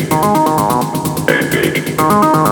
Engage. Engage.